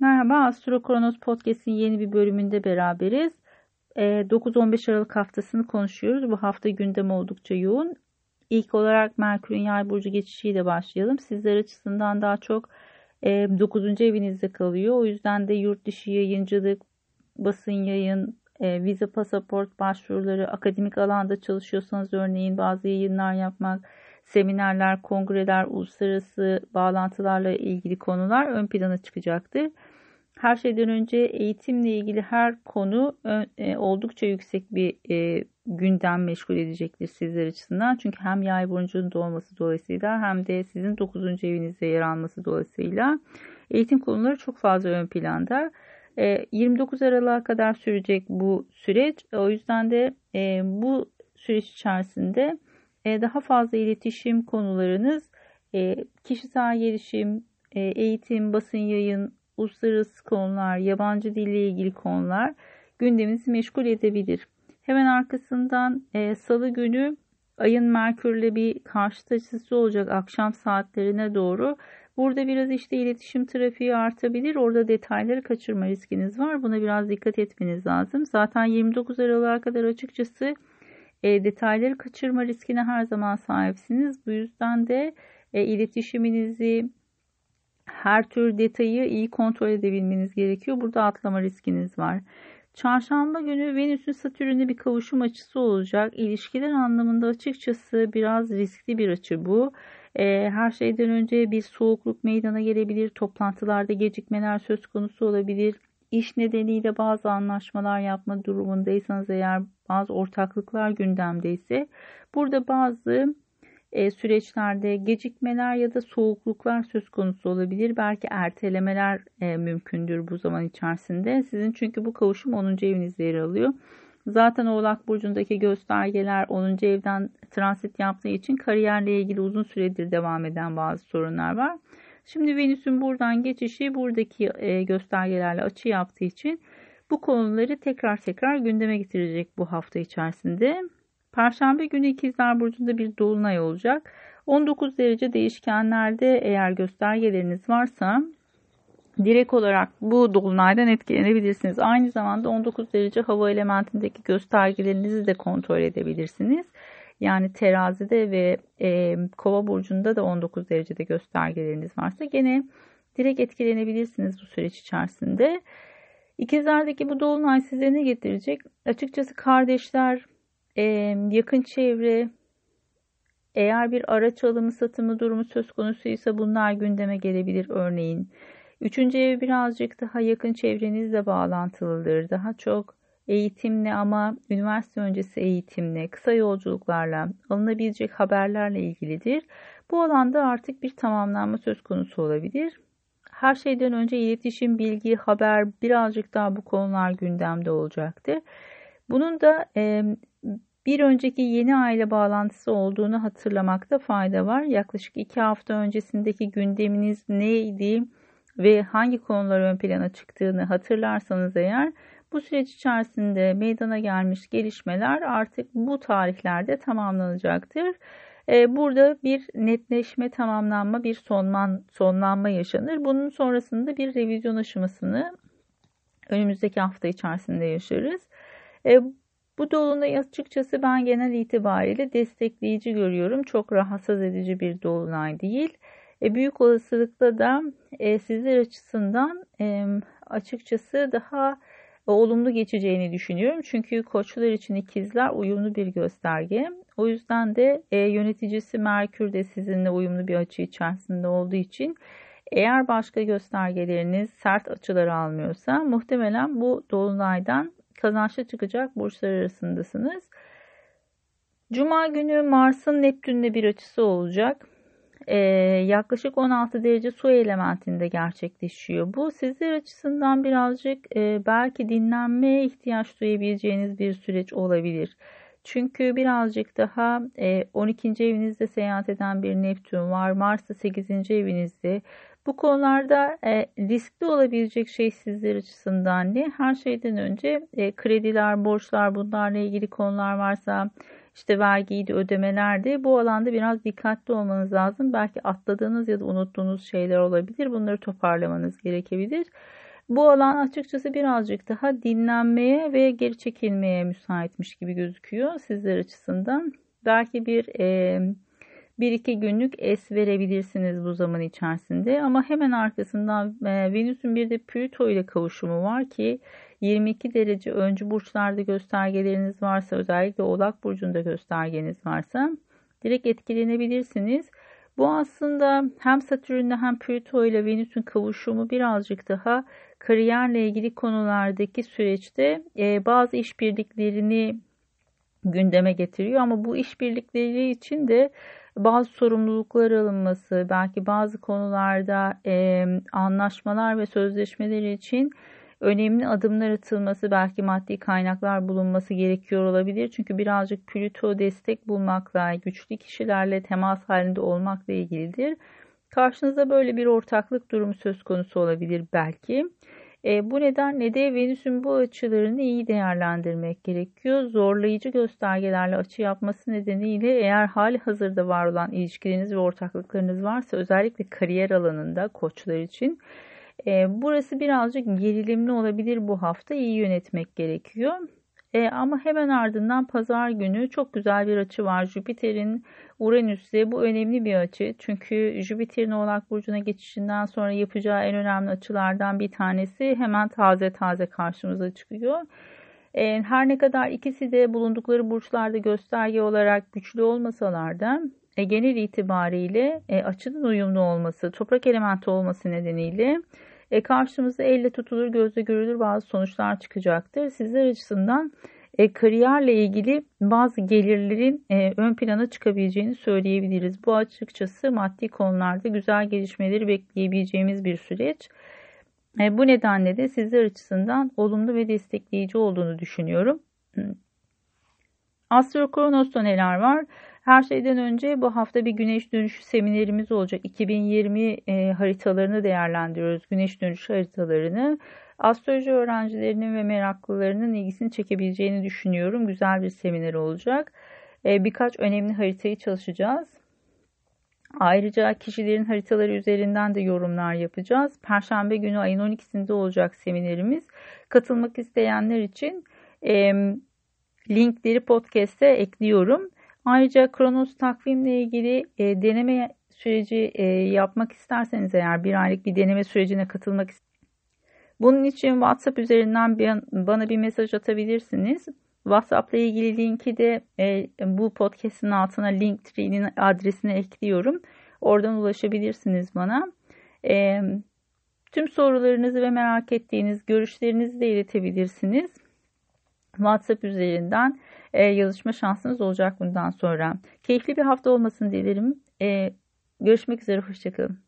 Merhaba, Astro Kronos Podcast'in yeni bir bölümünde beraberiz. 9-15 Aralık haftasını konuşuyoruz. Bu hafta gündem oldukça yoğun. İlk olarak Merkür'ün yay burcu geçişiyle başlayalım. Sizler açısından daha çok 9. evinizde kalıyor. O yüzden de yurt dışı yayıncılık, basın yayın, vize pasaport başvuruları, akademik alanda çalışıyorsanız örneğin bazı yayınlar yapmak, seminerler, kongreler, uluslararası bağlantılarla ilgili konular ön plana çıkacaktır. Her şeyden önce eğitimle ilgili her konu e, oldukça yüksek bir e, gündem meşgul edecektir sizler açısından. Çünkü hem yay burcunun doğması dolayısıyla hem de sizin 9. evinizde yer alması dolayısıyla eğitim konuları çok fazla ön planda. 29 e, Aralık'a kadar sürecek bu süreç. O yüzden de bu süreç içerisinde daha fazla iletişim konularınız, kişisel gelişim, eğitim, basın yayın, uluslararası konular, yabancı dille ilgili konular gündeminizi meşgul edebilir. Hemen arkasından e, salı günü ayın Merkür'le bir karşıt açısı olacak akşam saatlerine doğru. Burada biraz işte iletişim trafiği artabilir. Orada detayları kaçırma riskiniz var. Buna biraz dikkat etmeniz lazım. Zaten 29 Aralık'a kadar açıkçası e, detayları kaçırma riskine her zaman sahipsiniz. Bu yüzden de e, iletişiminizi, her tür detayı iyi kontrol edebilmeniz gerekiyor. Burada atlama riskiniz var. Çarşamba günü Venüs'ün Satürn'e bir kavuşum açısı olacak. İlişkiler anlamında açıkçası biraz riskli bir açı bu. Ee, her şeyden önce bir soğukluk meydana gelebilir. Toplantılarda gecikmeler söz konusu olabilir. İş nedeniyle bazı anlaşmalar yapma durumundaysanız eğer bazı ortaklıklar gündemdeyse burada bazı e, süreçlerde gecikmeler ya da soğukluklar söz konusu olabilir. Belki ertelemeler e, mümkündür bu zaman içerisinde. Sizin çünkü bu kavuşum 10. evinizde yer alıyor. Zaten Oğlak Burcu'ndaki göstergeler 10. evden transit yaptığı için kariyerle ilgili uzun süredir devam eden bazı sorunlar var. Şimdi Venüs'ün buradan geçişi buradaki e, göstergelerle açı yaptığı için bu konuları tekrar tekrar gündeme getirecek bu hafta içerisinde. Perşembe günü ikizler burcunda bir dolunay olacak. 19 derece değişkenlerde eğer göstergeleriniz varsa direkt olarak bu dolunaydan etkilenebilirsiniz. Aynı zamanda 19 derece hava elementindeki göstergelerinizi de kontrol edebilirsiniz. Yani terazide ve e, kova burcunda da 19 derecede göstergeleriniz varsa gene direkt etkilenebilirsiniz bu süreç içerisinde. İkizlerdeki bu dolunay size ne getirecek? Açıkçası kardeşler, yakın çevre, eğer bir araç alımı satımı durumu söz konusuysa bunlar gündeme gelebilir örneğin. Üçüncü ev birazcık daha yakın çevrenizle bağlantılıdır. Daha çok eğitimle ama üniversite öncesi eğitimle, kısa yolculuklarla, alınabilecek haberlerle ilgilidir. Bu alanda artık bir tamamlanma söz konusu olabilir. Her şeyden önce iletişim, bilgi, haber birazcık daha bu konular gündemde olacaktır. Bunun da e, bir önceki yeni aile bağlantısı olduğunu hatırlamakta fayda var. Yaklaşık iki hafta öncesindeki gündeminiz neydi ve hangi konular ön plana çıktığını hatırlarsanız eğer bu süreç içerisinde meydana gelmiş gelişmeler artık bu tarihlerde tamamlanacaktır. Burada bir netleşme, tamamlanma, bir sonlan, sonlanma yaşanır. Bunun sonrasında bir revizyon aşamasını önümüzdeki hafta içerisinde yaşarız. Bu dolunay açıkçası ben genel itibariyle destekleyici görüyorum. Çok rahatsız edici bir dolunay değil. E, büyük olasılıkla da e, sizler açısından açıkçası daha olumlu geçeceğini düşünüyorum. Çünkü koçlar için ikizler uyumlu bir gösterge. O yüzden de e, yöneticisi Merkür de sizinle uyumlu bir açı içerisinde olduğu için eğer başka göstergeleriniz sert açılar almıyorsa muhtemelen bu dolunaydan kazançlı çıkacak burçlar arasındasınız. Cuma günü Mars'ın Neptün'le bir açısı olacak. Ee, yaklaşık 16 derece su elementinde gerçekleşiyor. Bu sizler açısından birazcık e, belki dinlenmeye ihtiyaç duyabileceğiniz bir süreç olabilir. Çünkü birazcık daha e, 12. evinizde seyahat eden bir Neptün var. Mars da 8. evinizde. Bu konularda e, riskli olabilecek şey sizler açısından ne? Her şeyden önce e, krediler, borçlar bunlarla ilgili konular varsa işte vergiydi, ödemelerdi. Bu alanda biraz dikkatli olmanız lazım. Belki atladığınız ya da unuttuğunuz şeyler olabilir. Bunları toparlamanız gerekebilir. Bu alan açıkçası birazcık daha dinlenmeye ve geri çekilmeye müsaitmiş gibi gözüküyor sizler açısından. Belki bir e, bir iki günlük es verebilirsiniz bu zaman içerisinde ama hemen arkasından e, Venüs'ün bir de Plüto ile kavuşumu var ki 22 derece öncü burçlarda göstergeleriniz varsa özellikle Oğlak burcunda göstergeniz varsa direkt etkilenebilirsiniz. Bu aslında hem Satürn'le hem Plüto ile Venüs'ün kavuşumu birazcık daha kariyerle ilgili konulardaki süreçte e, bazı işbirliklerini gündeme getiriyor ama bu işbirlikleri için de bazı sorumluluklar alınması, belki bazı konularda e, anlaşmalar ve sözleşmeler için önemli adımlar atılması, belki maddi kaynaklar bulunması gerekiyor olabilir. Çünkü birazcık Plüto destek bulmakla, güçlü kişilerle temas halinde olmakla ilgilidir. Karşınızda böyle bir ortaklık durumu söz konusu olabilir belki. E, bu nedenle de Venüs'ün bu açılarını iyi değerlendirmek gerekiyor. Zorlayıcı göstergelerle açı yapması nedeniyle eğer hali hazırda var olan ilişkileriniz ve ortaklıklarınız varsa özellikle kariyer alanında koçlar için e, burası birazcık gerilimli olabilir bu hafta iyi yönetmek gerekiyor. E, ama hemen ardından pazar günü çok güzel bir açı var. Jüpiter'in Uranüs'e bu önemli bir açı. Çünkü Jüpiter'in Oğlak Burcu'na geçişinden sonra yapacağı en önemli açılardan bir tanesi hemen taze taze karşımıza çıkıyor. E, her ne kadar ikisi de bulundukları burçlarda gösterge olarak güçlü olmasalar da e, genel itibariyle e, açının uyumlu olması, toprak elementi olması nedeniyle e, karşımızda elle tutulur, gözle görülür bazı sonuçlar çıkacaktır. Sizler açısından e, kariyerle ilgili bazı gelirlerin e, ön plana çıkabileceğini söyleyebiliriz. Bu açıkçası maddi konularda güzel gelişmeleri bekleyebileceğimiz bir süreç. E, bu nedenle de sizler açısından olumlu ve destekleyici olduğunu düşünüyorum. Astro Kronos'ta neler var? Her şeyden önce bu hafta bir güneş dönüşü seminerimiz olacak. 2020 e, haritalarını değerlendiriyoruz. Güneş dönüşü haritalarını. Astroloji öğrencilerinin ve meraklılarının ilgisini çekebileceğini düşünüyorum. Güzel bir seminer olacak. E, birkaç önemli haritayı çalışacağız. Ayrıca kişilerin haritaları üzerinden de yorumlar yapacağız. Perşembe günü ayın 12'sinde olacak seminerimiz. Katılmak isteyenler için e, linkleri podcast'e ekliyorum. Ayrıca Kronos takvimle ilgili e, deneme süreci e, yapmak isterseniz eğer bir aylık bir deneme sürecine katılmak bunun için WhatsApp üzerinden bir, bana bir mesaj atabilirsiniz. WhatsApp ile ilgili linki de e, bu podcast'in altına Linktree'nin adresine ekliyorum. Oradan ulaşabilirsiniz bana. E, tüm sorularınızı ve merak ettiğiniz görüşlerinizi de iletebilirsiniz. WhatsApp üzerinden e, yazışma şansınız olacak bundan sonra. Keyifli bir hafta olmasını dilerim. E, görüşmek üzere, hoşçakalın.